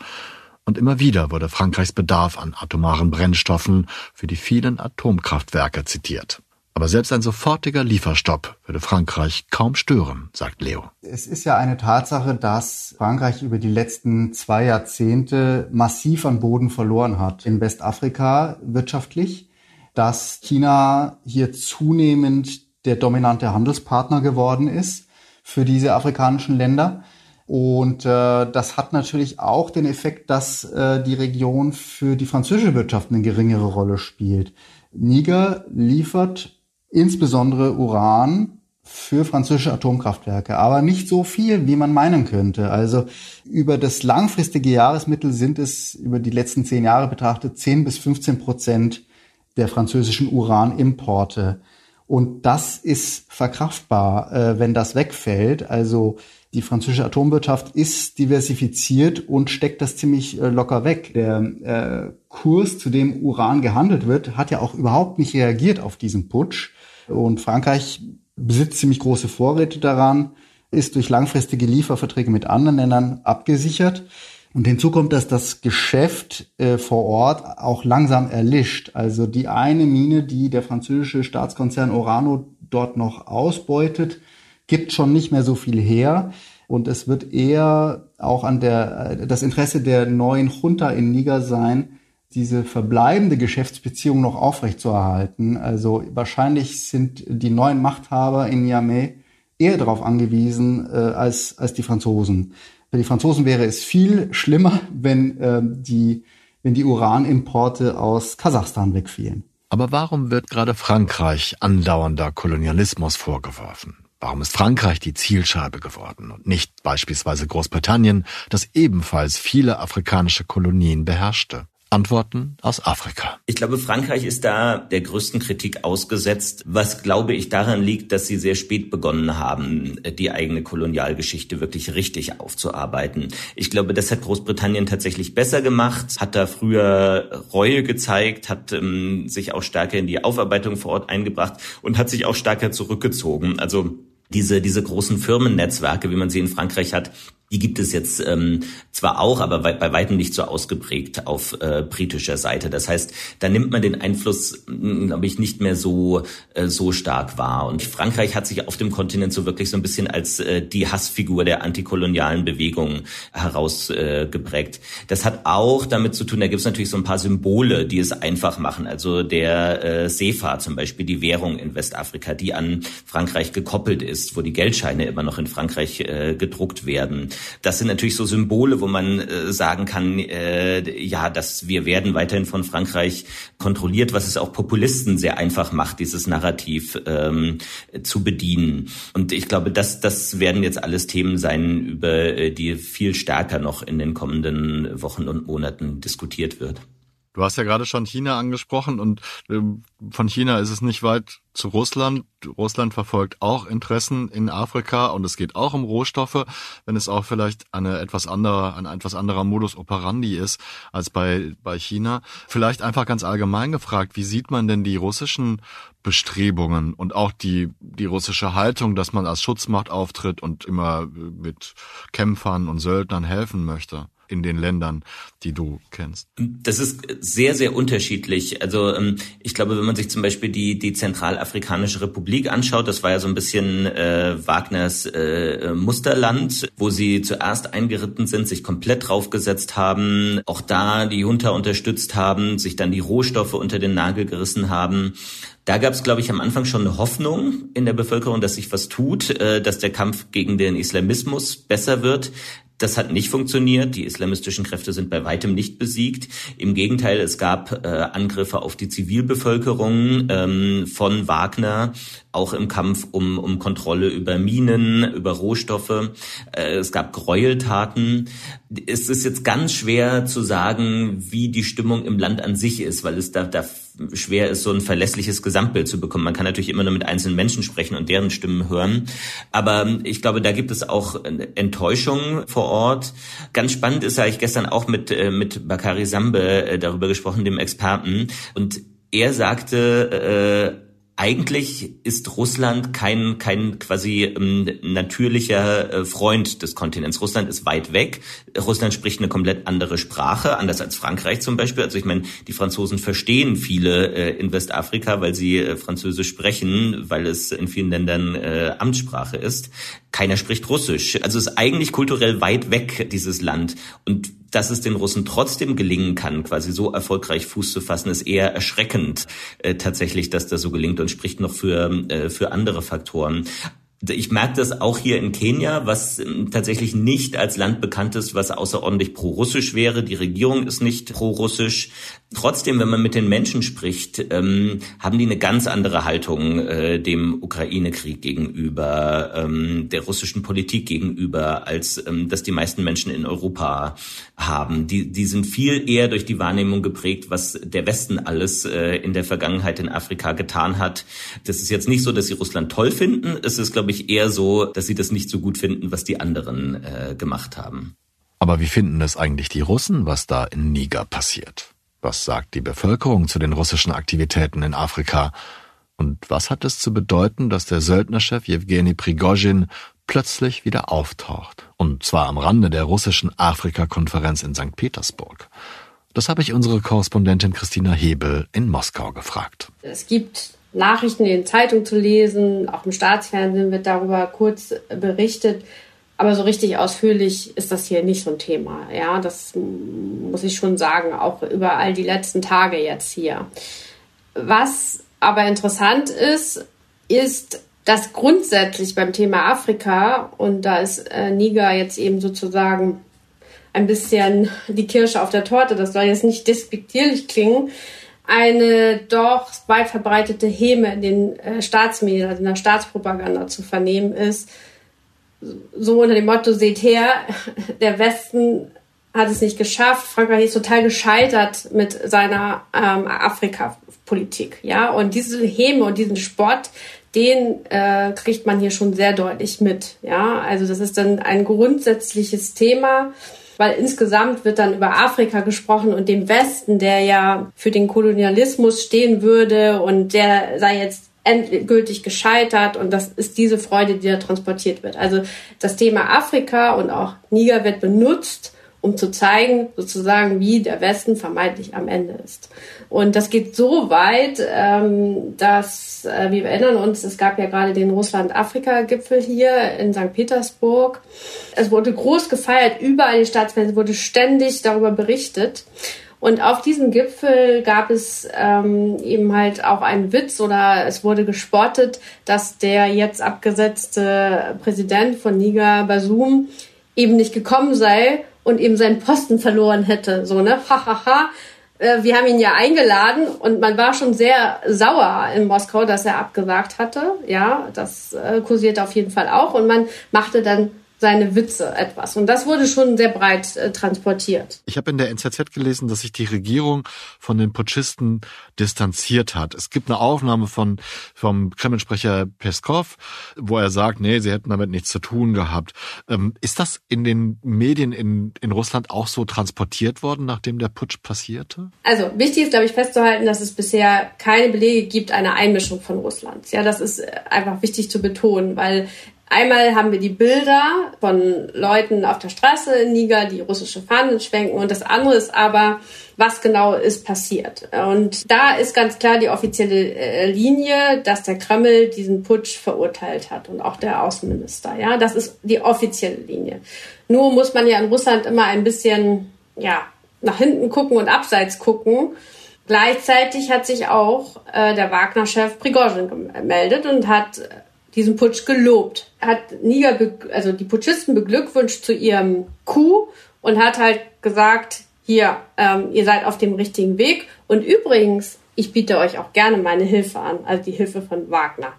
Und immer wieder wurde Frankreichs Bedarf an atomaren Brennstoffen für die vielen Atomkraftwerke zitiert. Aber selbst ein sofortiger Lieferstopp würde Frankreich kaum stören, sagt Leo. Es ist ja eine Tatsache, dass Frankreich über die letzten zwei Jahrzehnte massiv an Boden verloren hat. In Westafrika wirtschaftlich, dass China hier zunehmend der dominante Handelspartner geworden ist für diese afrikanischen Länder. Und äh, das hat natürlich auch den Effekt, dass äh, die Region für die französische Wirtschaft eine geringere Rolle spielt. Niger liefert insbesondere Uran für französische Atomkraftwerke, aber nicht so viel, wie man meinen könnte. Also über das langfristige Jahresmittel sind es über die letzten zehn Jahre betrachtet 10 bis 15 Prozent der französischen Uranimporte. Und das ist verkraftbar, äh, wenn das wegfällt. Also die französische Atomwirtschaft ist diversifiziert und steckt das ziemlich äh, locker weg. Der äh, Kurs, zu dem Uran gehandelt wird, hat ja auch überhaupt nicht reagiert auf diesen Putsch. Und Frankreich besitzt ziemlich große Vorräte daran, ist durch langfristige Lieferverträge mit anderen Ländern abgesichert. Und hinzu kommt, dass das Geschäft äh, vor Ort auch langsam erlischt. Also die eine Mine, die der französische Staatskonzern Orano dort noch ausbeutet, gibt schon nicht mehr so viel her. Und es wird eher auch an der, das Interesse der neuen Junta in Niger sein, diese verbleibende Geschäftsbeziehung noch aufrechtzuerhalten. Also wahrscheinlich sind die neuen Machthaber in Niamey eher darauf angewiesen äh, als, als die Franzosen. Für die Franzosen wäre es viel schlimmer, wenn äh, die, wenn die Uranimporte aus Kasachstan wegfielen. Aber warum wird gerade Frankreich andauernder Kolonialismus vorgeworfen? Warum ist Frankreich die Zielscheibe geworden und nicht beispielsweise Großbritannien, das ebenfalls viele afrikanische Kolonien beherrschte? Antworten aus Afrika. Ich glaube, Frankreich ist da der größten Kritik ausgesetzt, was glaube ich daran liegt, dass sie sehr spät begonnen haben, die eigene Kolonialgeschichte wirklich richtig aufzuarbeiten. Ich glaube, das hat Großbritannien tatsächlich besser gemacht, hat da früher Reue gezeigt, hat ähm, sich auch stärker in die Aufarbeitung vor Ort eingebracht und hat sich auch stärker zurückgezogen. Also diese, diese großen Firmennetzwerke, wie man sie in Frankreich hat, die gibt es jetzt ähm, zwar auch, aber bei, bei weitem nicht so ausgeprägt auf äh, britischer Seite. Das heißt, da nimmt man den Einfluss, hm, glaube ich, nicht mehr so äh, so stark wahr. Und Frankreich hat sich auf dem Kontinent so wirklich so ein bisschen als äh, die Hassfigur der antikolonialen Bewegung herausgeprägt. Äh, das hat auch damit zu tun, da gibt es natürlich so ein paar Symbole, die es einfach machen. Also der äh, Sefa zum Beispiel, die Währung in Westafrika, die an Frankreich gekoppelt ist, wo die Geldscheine immer noch in Frankreich äh, gedruckt werden. Das sind natürlich so Symbole, wo man äh, sagen kann, äh, ja, dass wir werden weiterhin von Frankreich kontrolliert, was es auch Populisten sehr einfach macht, dieses Narrativ ähm, zu bedienen. Und ich glaube, das, das werden jetzt alles Themen sein, über äh, die viel stärker noch in den kommenden Wochen und Monaten diskutiert wird. Du hast ja gerade schon China angesprochen und äh, von China ist es nicht weit zu Russland. Russland verfolgt auch Interessen in Afrika und es geht auch um Rohstoffe, wenn es auch vielleicht eine etwas andere, ein etwas anderer Modus operandi ist als bei, bei China. Vielleicht einfach ganz allgemein gefragt, wie sieht man denn die russischen Bestrebungen und auch die, die russische Haltung, dass man als Schutzmacht auftritt und immer mit Kämpfern und Söldnern helfen möchte? In den Ländern, die du kennst? Das ist sehr, sehr unterschiedlich. Also ähm, ich glaube, wenn man sich zum Beispiel die, die Zentralafrikanische Republik anschaut, das war ja so ein bisschen äh, Wagners äh, Musterland, wo sie zuerst eingeritten sind, sich komplett draufgesetzt haben, auch da die Junta unterstützt haben, sich dann die Rohstoffe unter den Nagel gerissen haben. Da gab es, glaube ich, am Anfang schon eine Hoffnung in der Bevölkerung, dass sich was tut, äh, dass der Kampf gegen den Islamismus besser wird. Das hat nicht funktioniert. Die islamistischen Kräfte sind bei weitem nicht besiegt. Im Gegenteil, es gab äh, Angriffe auf die Zivilbevölkerung ähm, von Wagner, auch im Kampf um, um Kontrolle über Minen, über Rohstoffe. Äh, es gab Gräueltaten. Es ist jetzt ganz schwer zu sagen, wie die Stimmung im Land an sich ist, weil es da, da schwer ist, so ein verlässliches Gesamtbild zu bekommen. Man kann natürlich immer nur mit einzelnen Menschen sprechen und deren Stimmen hören. Aber ich glaube, da gibt es auch Enttäuschung vor Ort. Ganz spannend ist, habe ich gestern auch mit, äh, mit Bakari Sambe äh, darüber gesprochen, dem Experten. Und er sagte, äh, eigentlich ist Russland kein, kein quasi ähm, natürlicher äh, Freund des Kontinents. Russland ist weit weg. Russland spricht eine komplett andere Sprache, anders als Frankreich zum Beispiel. Also ich meine, die Franzosen verstehen viele äh, in Westafrika, weil sie äh, Französisch sprechen, weil es in vielen Ländern äh, Amtssprache ist. Keiner spricht Russisch. Also es ist eigentlich kulturell weit weg, dieses Land. Und dass es den Russen trotzdem gelingen kann, quasi so erfolgreich Fuß zu fassen, ist eher erschreckend äh, tatsächlich, dass das so gelingt und spricht noch für, äh, für andere Faktoren. Ich merke das auch hier in Kenia, was ähm, tatsächlich nicht als Land bekannt ist, was außerordentlich pro-russisch wäre. Die Regierung ist nicht pro-russisch. Trotzdem, wenn man mit den Menschen spricht, ähm, haben die eine ganz andere Haltung äh, dem Ukraine-Krieg gegenüber, ähm, der russischen Politik gegenüber, als ähm, das die meisten Menschen in Europa haben. Die, die sind viel eher durch die Wahrnehmung geprägt, was der Westen alles äh, in der Vergangenheit in Afrika getan hat. Das ist jetzt nicht so, dass sie Russland toll finden. Es ist, glaube ich, eher so, dass sie das nicht so gut finden, was die anderen äh, gemacht haben. Aber wie finden es eigentlich die Russen, was da in Niger passiert? Was sagt die Bevölkerung zu den russischen Aktivitäten in Afrika? Und was hat es zu bedeuten, dass der Söldnerchef Jewgeni Prigozhin plötzlich wieder auftaucht? Und zwar am Rande der russischen Afrika-Konferenz in St. Petersburg. Das habe ich unsere Korrespondentin Christina Hebel in Moskau gefragt. Es gibt Nachrichten in den Zeitungen zu lesen, auch im Staatsfernsehen wird darüber kurz berichtet. Aber so richtig ausführlich ist das hier nicht so ein Thema. Ja, das muss ich schon sagen, auch über all die letzten Tage jetzt hier. Was aber interessant ist, ist, dass grundsätzlich beim Thema Afrika, und da ist äh, Niger jetzt eben sozusagen ein bisschen die Kirsche auf der Torte, das soll jetzt nicht despektierlich klingen, eine doch weit verbreitete Häme in den äh, Staatsmedien, also in der Staatspropaganda zu vernehmen ist. So unter dem Motto, seht her, der Westen hat es nicht geschafft. Frankreich ist total gescheitert mit seiner ähm, Afrika-Politik. Ja, und diese Häme und diesen Sport, den äh, kriegt man hier schon sehr deutlich mit. Ja, also das ist dann ein grundsätzliches Thema weil insgesamt wird dann über Afrika gesprochen und dem Westen, der ja für den Kolonialismus stehen würde und der sei jetzt endgültig gescheitert und das ist diese Freude, die da transportiert wird. Also das Thema Afrika und auch Niger wird benutzt, um zu zeigen, sozusagen, wie der Westen vermeintlich am Ende ist. Und das geht so weit, ähm, dass äh, wir erinnern uns, es gab ja gerade den Russland-Afrika-Gipfel hier in St. Petersburg. Es wurde groß gefeiert, überall in den Staatsfernsehen wurde ständig darüber berichtet. Und auf diesem Gipfel gab es ähm, eben halt auch einen Witz oder es wurde gespottet, dass der jetzt abgesetzte Präsident von Niger, Basum, eben nicht gekommen sei und eben seinen Posten verloren hätte. So, ne? Hahaha. Äh, wir haben ihn ja eingeladen und man war schon sehr sauer in Moskau, dass er abgesagt hatte. Ja, das äh, kursierte auf jeden Fall auch. Und man machte dann seine Witze etwas. Und das wurde schon sehr breit äh, transportiert. Ich habe in der NZZ gelesen, dass sich die Regierung von den Putschisten distanziert hat. Es gibt eine Aufnahme von vom Kreml-Sprecher Peskov, wo er sagt, nee, sie hätten damit nichts zu tun gehabt. Ähm, ist das in den Medien in, in Russland auch so transportiert worden, nachdem der Putsch passierte? Also wichtig ist, glaube ich, festzuhalten, dass es bisher keine Belege gibt einer Einmischung von Russland. Ja, das ist einfach wichtig zu betonen, weil Einmal haben wir die Bilder von Leuten auf der Straße in Niger, die russische Fahnen schwenken. Und das andere ist aber, was genau ist passiert. Und da ist ganz klar die offizielle äh, Linie, dass der Kreml diesen Putsch verurteilt hat und auch der Außenminister. Ja, das ist die offizielle Linie. Nur muss man ja in Russland immer ein bisschen, ja, nach hinten gucken und abseits gucken. Gleichzeitig hat sich auch äh, der Wagner-Chef Prigozhin gemeldet und hat diesen Putsch gelobt. Hat Niger, also die Putschisten beglückwünscht zu ihrem Coup und hat halt gesagt, hier, ähm, ihr seid auf dem richtigen Weg. Und übrigens, ich biete euch auch gerne meine Hilfe an, also die Hilfe von Wagner.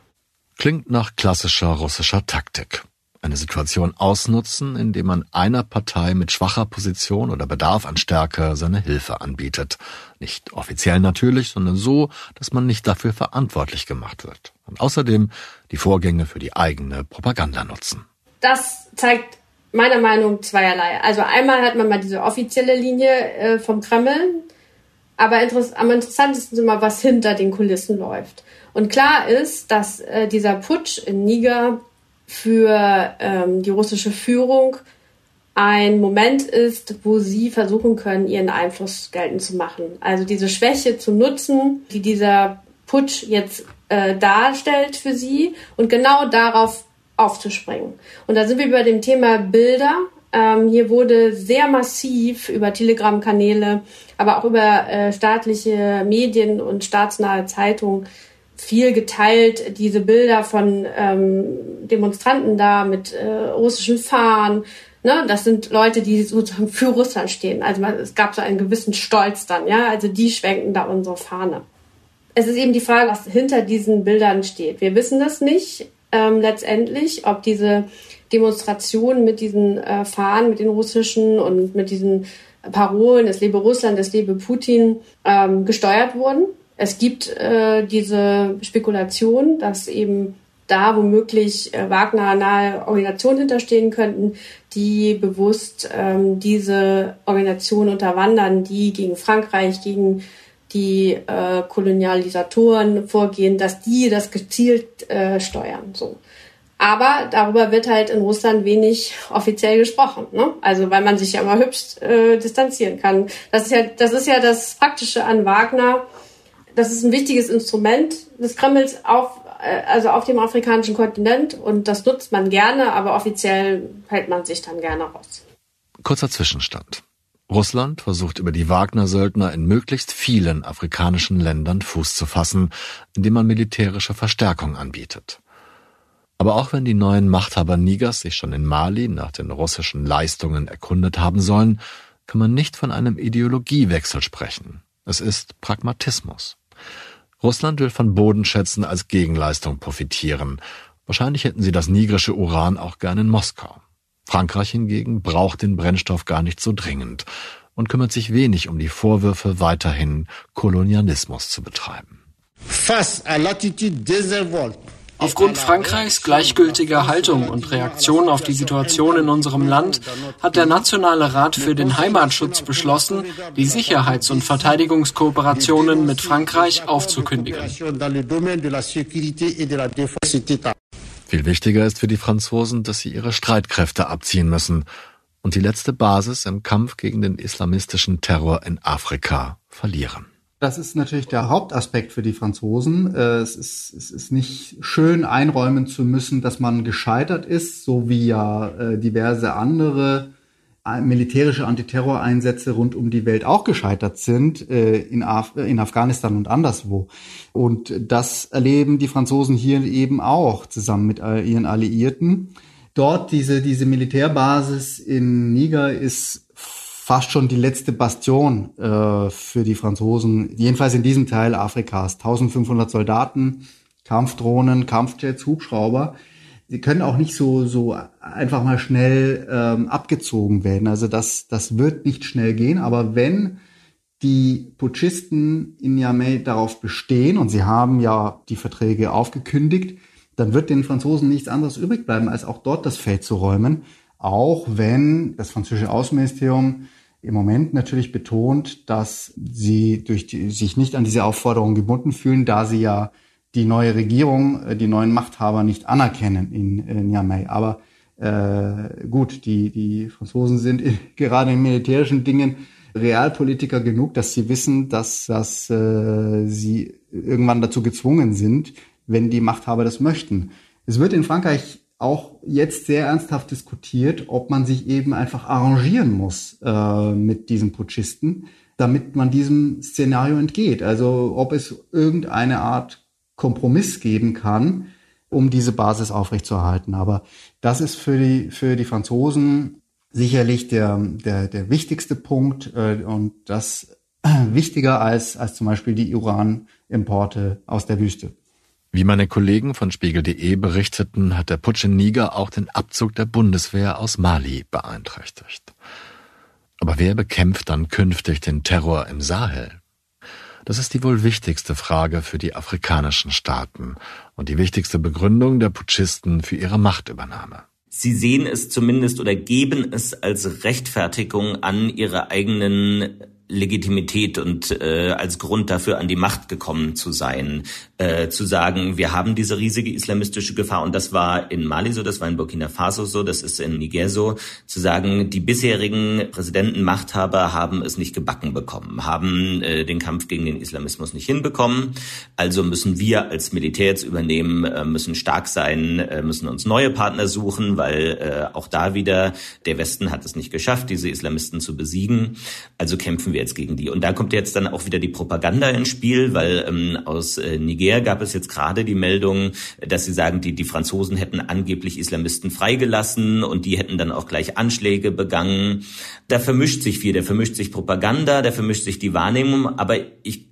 Klingt nach klassischer russischer Taktik eine Situation ausnutzen, indem man einer Partei mit schwacher Position oder Bedarf an Stärke seine Hilfe anbietet. Nicht offiziell natürlich, sondern so, dass man nicht dafür verantwortlich gemacht wird. Und außerdem die Vorgänge für die eigene Propaganda nutzen. Das zeigt meiner Meinung zweierlei. Also einmal hat man mal diese offizielle Linie äh, vom Kreml, aber am interessantesten ist immer, was hinter den Kulissen läuft. Und klar ist, dass äh, dieser Putsch in Niger für ähm, die russische Führung ein Moment ist, wo sie versuchen können, ihren Einfluss geltend zu machen. Also diese Schwäche zu nutzen, die dieser Putsch jetzt äh, darstellt für sie und genau darauf aufzuspringen. Und da sind wir bei dem Thema Bilder. Ähm, hier wurde sehr massiv über Telegram-Kanäle, aber auch über äh, staatliche Medien und staatsnahe Zeitungen viel geteilt, diese Bilder von ähm, Demonstranten da mit äh, russischen Fahnen. Ne? Das sind Leute, die sozusagen für Russland stehen. Also man, es gab so einen gewissen Stolz dann, ja. Also die schwenken da unsere Fahne. Es ist eben die Frage, was hinter diesen Bildern steht. Wir wissen das nicht ähm, letztendlich, ob diese Demonstrationen mit diesen äh, Fahnen, mit den russischen und mit diesen Parolen, es lebe Russland, es lebe Putin, ähm, gesteuert wurden. Es gibt äh, diese Spekulation, dass eben da womöglich äh, Wagner-nahe Organisationen hinterstehen könnten, die bewusst ähm, diese Organisation unterwandern, die gegen Frankreich, gegen die äh, Kolonialisatoren vorgehen, dass die das gezielt äh, steuern. So. Aber darüber wird halt in Russland wenig offiziell gesprochen. Ne? Also weil man sich ja immer hübsch äh, distanzieren kann. Das ist ja, das ist ja das Praktische an Wagner das ist ein wichtiges Instrument des Kremls auf, äh, also auf dem afrikanischen Kontinent und das nutzt man gerne, aber offiziell hält man sich dann gerne raus. Kurzer Zwischenstand. Russland versucht über die Wagner-Söldner in möglichst vielen afrikanischen Ländern Fuß zu fassen, indem man militärische Verstärkung anbietet. Aber auch wenn die neuen Machthaber Nigers sich schon in Mali nach den russischen Leistungen erkundet haben sollen, kann man nicht von einem Ideologiewechsel sprechen. Es ist Pragmatismus. Russland will von Bodenschätzen als Gegenleistung profitieren. Wahrscheinlich hätten sie das nigrische Uran auch gern in Moskau. Frankreich hingegen braucht den Brennstoff gar nicht so dringend und kümmert sich wenig um die Vorwürfe, weiterhin Kolonialismus zu betreiben. Aufgrund Frankreichs gleichgültiger Haltung und Reaktion auf die Situation in unserem Land hat der Nationale Rat für den Heimatschutz beschlossen, die Sicherheits- und Verteidigungskooperationen mit Frankreich aufzukündigen. Viel wichtiger ist für die Franzosen, dass sie ihre Streitkräfte abziehen müssen und die letzte Basis im Kampf gegen den islamistischen Terror in Afrika verlieren. Das ist natürlich der Hauptaspekt für die Franzosen. Äh, es ist, es ist nicht schön einräumen zu müssen, dass man gescheitert ist, so wie ja äh, diverse andere militärische Antiterroreinsätze rund um die Welt auch gescheitert sind, äh, in, Af in Afghanistan und anderswo. Und das erleben die Franzosen hier eben auch zusammen mit ihren Alliierten. Dort diese, diese Militärbasis in Niger ist fast schon die letzte Bastion äh, für die Franzosen, jedenfalls in diesem Teil Afrikas. 1500 Soldaten, Kampfdrohnen, Kampfjets, Hubschrauber sie können auch nicht so, so einfach mal schnell ähm, abgezogen werden. Also das, das wird nicht schnell gehen. Aber wenn die Putschisten in Niamey darauf bestehen, und sie haben ja die Verträge aufgekündigt, dann wird den Franzosen nichts anderes übrig bleiben, als auch dort das Feld zu räumen. Auch wenn das französische Außenministerium im Moment natürlich betont, dass sie durch die, sich nicht an diese Aufforderung gebunden fühlen, da sie ja die neue Regierung, äh, die neuen Machthaber nicht anerkennen in, in Niamey. Aber äh, gut, die, die Franzosen sind in, gerade in militärischen Dingen Realpolitiker genug, dass sie wissen, dass, dass äh, sie irgendwann dazu gezwungen sind, wenn die Machthaber das möchten. Es wird in Frankreich auch jetzt sehr ernsthaft diskutiert, ob man sich eben einfach arrangieren muss äh, mit diesen Putschisten, damit man diesem Szenario entgeht. Also ob es irgendeine Art Kompromiss geben kann, um diese Basis aufrechtzuerhalten. Aber das ist für die, für die Franzosen sicherlich der, der, der wichtigste Punkt äh, und das wichtiger als, als zum Beispiel die Uranimporte aus der Wüste. Wie meine Kollegen von Spiegel.de berichteten, hat der Putsch in Niger auch den Abzug der Bundeswehr aus Mali beeinträchtigt. Aber wer bekämpft dann künftig den Terror im Sahel? Das ist die wohl wichtigste Frage für die afrikanischen Staaten und die wichtigste Begründung der Putschisten für ihre Machtübernahme. Sie sehen es zumindest oder geben es als Rechtfertigung an, ihre eigenen Legitimität und äh, als Grund dafür an die Macht gekommen zu sein, äh, zu sagen, wir haben diese riesige islamistische Gefahr. Und das war in Mali so, das war in Burkina Faso so, das ist in Niger so, zu sagen, die bisherigen Präsidenten, Machthaber haben es nicht gebacken bekommen, haben äh, den Kampf gegen den Islamismus nicht hinbekommen, also müssen wir als Militär jetzt übernehmen, äh, müssen stark sein, äh, müssen uns neue Partner suchen, weil äh, auch da wieder der Westen hat es nicht geschafft, diese Islamisten zu besiegen, also kämpfen wir jetzt gegen die? Und da kommt jetzt dann auch wieder die Propaganda ins Spiel, weil ähm, aus äh, Niger gab es jetzt gerade die Meldung, dass sie sagen, die, die Franzosen hätten angeblich Islamisten freigelassen und die hätten dann auch gleich Anschläge begangen. Da vermischt sich viel, da vermischt sich Propaganda, da vermischt sich die Wahrnehmung, aber ich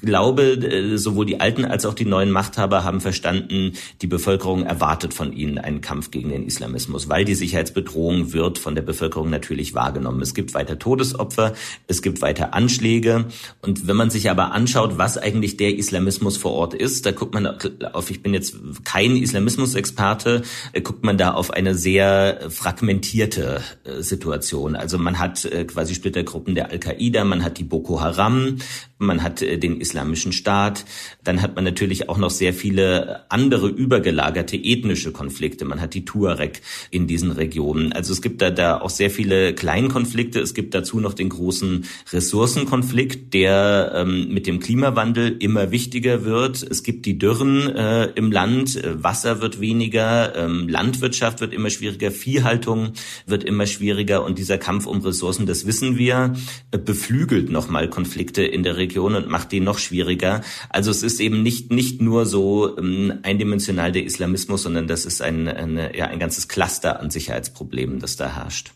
glaube, äh, sowohl die alten als auch die neuen Machthaber haben verstanden, die Bevölkerung erwartet von ihnen einen Kampf gegen den Islamismus, weil die Sicherheitsbedrohung wird von der Bevölkerung natürlich wahrgenommen. Es gibt weiter Todesopfer, es gibt weiter Anschläge. Und wenn man sich aber anschaut, was eigentlich der Islamismus vor Ort ist, da guckt man auf, ich bin jetzt kein Islamismusexperte, äh, guckt man da auf eine sehr fragmentierte äh, Situation. Also man hat quasi Splittergruppen der Al-Qaida, man hat die Boko Haram, man hat den Islamischen Staat. Dann hat man natürlich auch noch sehr viele andere übergelagerte ethnische Konflikte. Man hat die Tuareg in diesen Regionen. Also es gibt da, da auch sehr viele Kleinkonflikte. Es gibt dazu noch den großen Ressourcenkonflikt, der ähm, mit dem Klimawandel immer wichtiger wird. Es gibt die Dürren äh, im Land, Wasser wird weniger, ähm, Landwirtschaft wird immer schwieriger, Viehhaltung wird immer schwieriger und dieser Kampf um Ressourcen, das wissen wir, äh, beflügelt nochmal Konflikte in der Region und macht die noch schwieriger. Also es ist eben nicht, nicht nur so ähm, eindimensional der Islamismus, sondern das ist ein, eine, ja, ein ganzes Cluster an Sicherheitsproblemen, das da herrscht.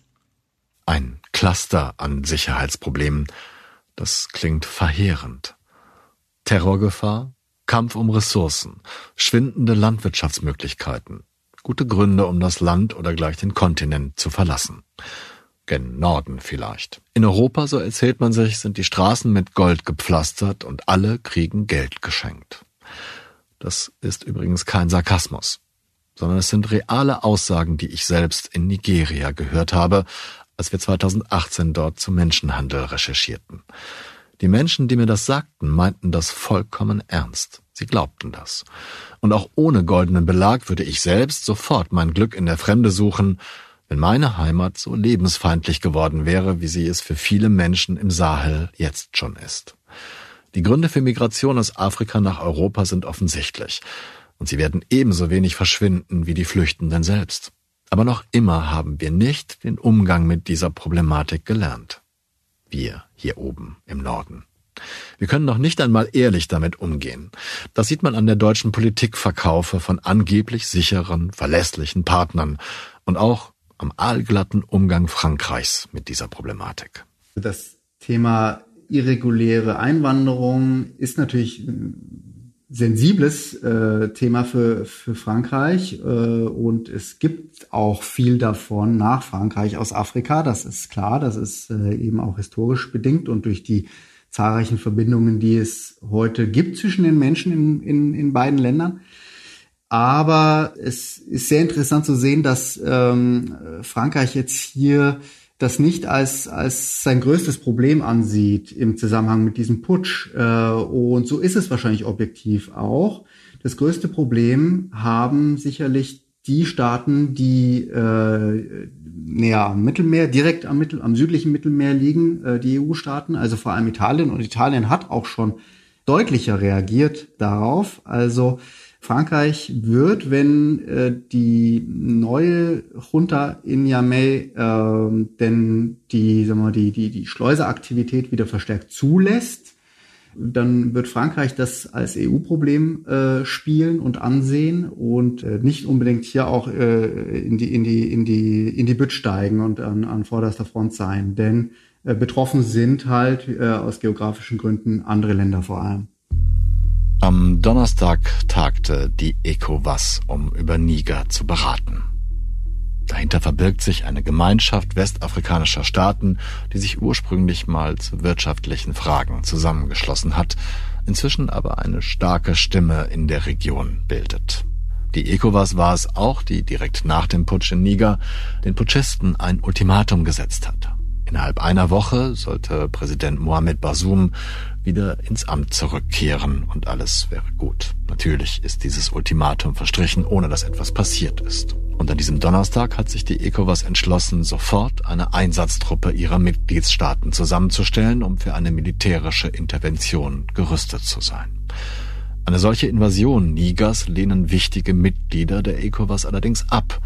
Ein Cluster an Sicherheitsproblemen. Das klingt verheerend. Terrorgefahr, Kampf um Ressourcen, schwindende Landwirtschaftsmöglichkeiten, gute Gründe, um das Land oder gleich den Kontinent zu verlassen. Gen Norden vielleicht. In Europa, so erzählt man sich, sind die Straßen mit Gold gepflastert und alle kriegen Geld geschenkt. Das ist übrigens kein Sarkasmus, sondern es sind reale Aussagen, die ich selbst in Nigeria gehört habe, als wir 2018 dort zum Menschenhandel recherchierten. Die Menschen, die mir das sagten, meinten das vollkommen ernst. Sie glaubten das. Und auch ohne goldenen Belag würde ich selbst sofort mein Glück in der Fremde suchen, wenn meine Heimat so lebensfeindlich geworden wäre, wie sie es für viele Menschen im Sahel jetzt schon ist. Die Gründe für Migration aus Afrika nach Europa sind offensichtlich, und sie werden ebenso wenig verschwinden wie die Flüchtenden selbst. Aber noch immer haben wir nicht den Umgang mit dieser Problematik gelernt. Wir hier oben im Norden. Wir können noch nicht einmal ehrlich damit umgehen. Das sieht man an der deutschen Politikverkaufe von angeblich sicheren, verlässlichen Partnern und auch am aalglatten Umgang Frankreichs mit dieser Problematik. Das Thema irreguläre Einwanderung ist natürlich ein sensibles äh, Thema für, für Frankreich äh, und es gibt auch viel davon nach Frankreich aus Afrika, das ist klar, das ist äh, eben auch historisch bedingt und durch die zahlreichen Verbindungen, die es heute gibt zwischen den Menschen in, in, in beiden Ländern. Aber es ist sehr interessant zu sehen, dass ähm, Frankreich jetzt hier das nicht als, als sein größtes Problem ansieht im Zusammenhang mit diesem Putsch. Äh, und so ist es wahrscheinlich objektiv auch. Das größte Problem haben sicherlich die Staaten, die äh, näher am Mittelmeer, direkt am, Mittel, am südlichen Mittelmeer liegen, äh, die EU-Staaten, also vor allem Italien. Und Italien hat auch schon deutlicher reagiert darauf. Also Frankreich wird, wenn äh, die neue Junta in Yamey äh, denn die, sagen wir mal, die, die, die Schleuseraktivität wieder verstärkt zulässt, dann wird Frankreich das als EU-Problem äh, spielen und ansehen und äh, nicht unbedingt hier auch äh, in die in die in die in die Bütt steigen und an, an vorderster Front sein, denn äh, betroffen sind halt äh, aus geografischen Gründen andere Länder vor allem. Am Donnerstag tagte die ECOWAS, um über Niger zu beraten. Dahinter verbirgt sich eine Gemeinschaft westafrikanischer Staaten, die sich ursprünglich mal zu wirtschaftlichen Fragen zusammengeschlossen hat, inzwischen aber eine starke Stimme in der Region bildet. Die ECOWAS war es auch, die direkt nach dem Putsch in Niger den Putschisten ein Ultimatum gesetzt hat. Innerhalb einer Woche sollte Präsident Mohamed Bazoum wieder ins Amt zurückkehren und alles wäre gut. Natürlich ist dieses Ultimatum verstrichen, ohne dass etwas passiert ist. Und an diesem Donnerstag hat sich die ECOWAS entschlossen, sofort eine Einsatztruppe ihrer Mitgliedstaaten zusammenzustellen, um für eine militärische Intervention gerüstet zu sein. Eine solche Invasion Nigers lehnen wichtige Mitglieder der ECOWAS allerdings ab,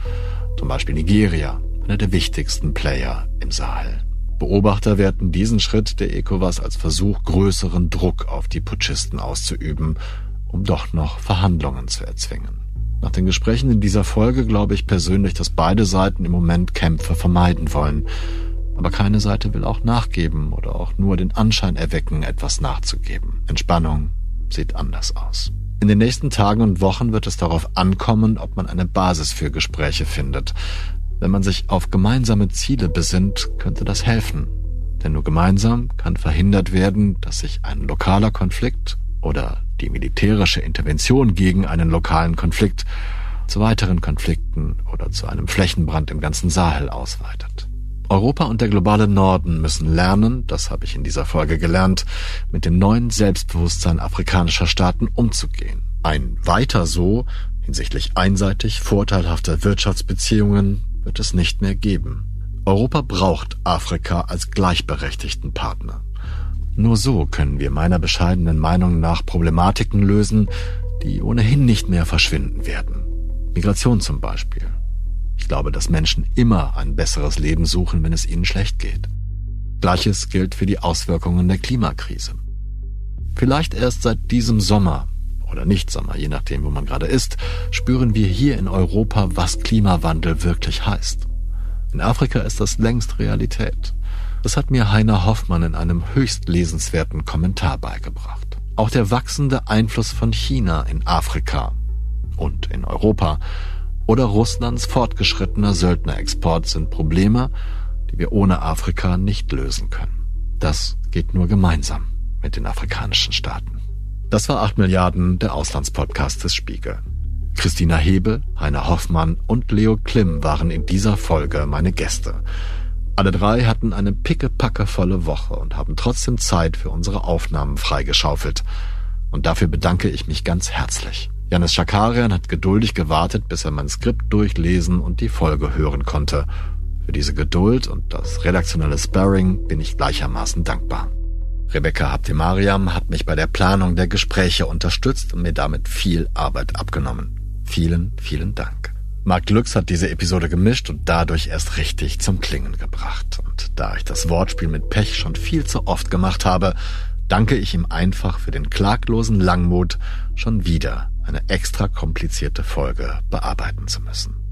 zum Beispiel Nigeria, einer der wichtigsten Player im Sahel. Beobachter werten diesen Schritt der ECOWAS als Versuch, größeren Druck auf die Putschisten auszuüben, um doch noch Verhandlungen zu erzwingen. Nach den Gesprächen in dieser Folge glaube ich persönlich, dass beide Seiten im Moment Kämpfe vermeiden wollen. Aber keine Seite will auch nachgeben oder auch nur den Anschein erwecken, etwas nachzugeben. Entspannung sieht anders aus. In den nächsten Tagen und Wochen wird es darauf ankommen, ob man eine Basis für Gespräche findet. Wenn man sich auf gemeinsame Ziele besinnt, könnte das helfen. Denn nur gemeinsam kann verhindert werden, dass sich ein lokaler Konflikt oder die militärische Intervention gegen einen lokalen Konflikt zu weiteren Konflikten oder zu einem Flächenbrand im ganzen Sahel ausweitet. Europa und der globale Norden müssen lernen, das habe ich in dieser Folge gelernt, mit dem neuen Selbstbewusstsein afrikanischer Staaten umzugehen. Ein weiter so hinsichtlich einseitig vorteilhafter Wirtschaftsbeziehungen wird es nicht mehr geben. Europa braucht Afrika als gleichberechtigten Partner. Nur so können wir meiner bescheidenen Meinung nach Problematiken lösen, die ohnehin nicht mehr verschwinden werden. Migration zum Beispiel. Ich glaube, dass Menschen immer ein besseres Leben suchen, wenn es ihnen schlecht geht. Gleiches gilt für die Auswirkungen der Klimakrise. Vielleicht erst seit diesem Sommer oder nicht Sommer, je nachdem, wo man gerade ist, spüren wir hier in Europa, was Klimawandel wirklich heißt. In Afrika ist das längst Realität. Das hat mir Heiner Hoffmann in einem höchst lesenswerten Kommentar beigebracht. Auch der wachsende Einfluss von China in Afrika und in Europa oder Russlands fortgeschrittener Söldnerexport sind Probleme, die wir ohne Afrika nicht lösen können. Das geht nur gemeinsam mit den afrikanischen Staaten. Das war 8 Milliarden, der Auslandspodcast des Spiegel. Christina Hebel, Heiner Hoffmann und Leo Klim waren in dieser Folge meine Gäste. Alle drei hatten eine pickepackevolle Woche und haben trotzdem Zeit für unsere Aufnahmen freigeschaufelt. Und dafür bedanke ich mich ganz herzlich. Janis Schakarian hat geduldig gewartet, bis er mein Skript durchlesen und die Folge hören konnte. Für diese Geduld und das redaktionelle Sparring bin ich gleichermaßen dankbar. Rebecca Habtemariam hat mich bei der Planung der Gespräche unterstützt und mir damit viel Arbeit abgenommen. Vielen, vielen Dank. Marc Lux hat diese Episode gemischt und dadurch erst richtig zum Klingen gebracht. Und da ich das Wortspiel mit Pech schon viel zu oft gemacht habe, danke ich ihm einfach für den klaglosen Langmut, schon wieder eine extra komplizierte Folge bearbeiten zu müssen.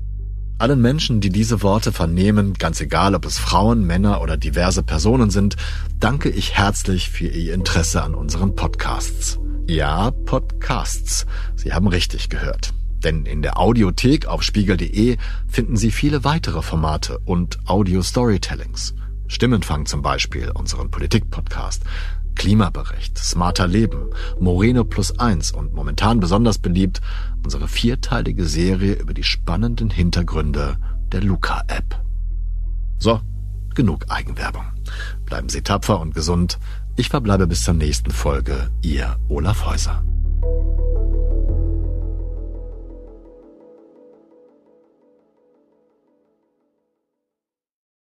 Allen Menschen, die diese Worte vernehmen, ganz egal ob es Frauen, Männer oder diverse Personen sind, danke ich herzlich für Ihr Interesse an unseren Podcasts. Ja, Podcasts. Sie haben richtig gehört. Denn in der Audiothek auf spiegel.de finden Sie viele weitere Formate und Audio-Storytellings. Stimmenfang zum Beispiel, unseren Politik-Podcast, Klimabericht, Smarter Leben, Moreno Plus Eins und momentan besonders beliebt unsere vierteilige Serie über die spannenden Hintergründe der Luca-App. So, genug Eigenwerbung. Bleiben Sie tapfer und gesund. Ich verbleibe bis zur nächsten Folge. Ihr Olaf Häuser.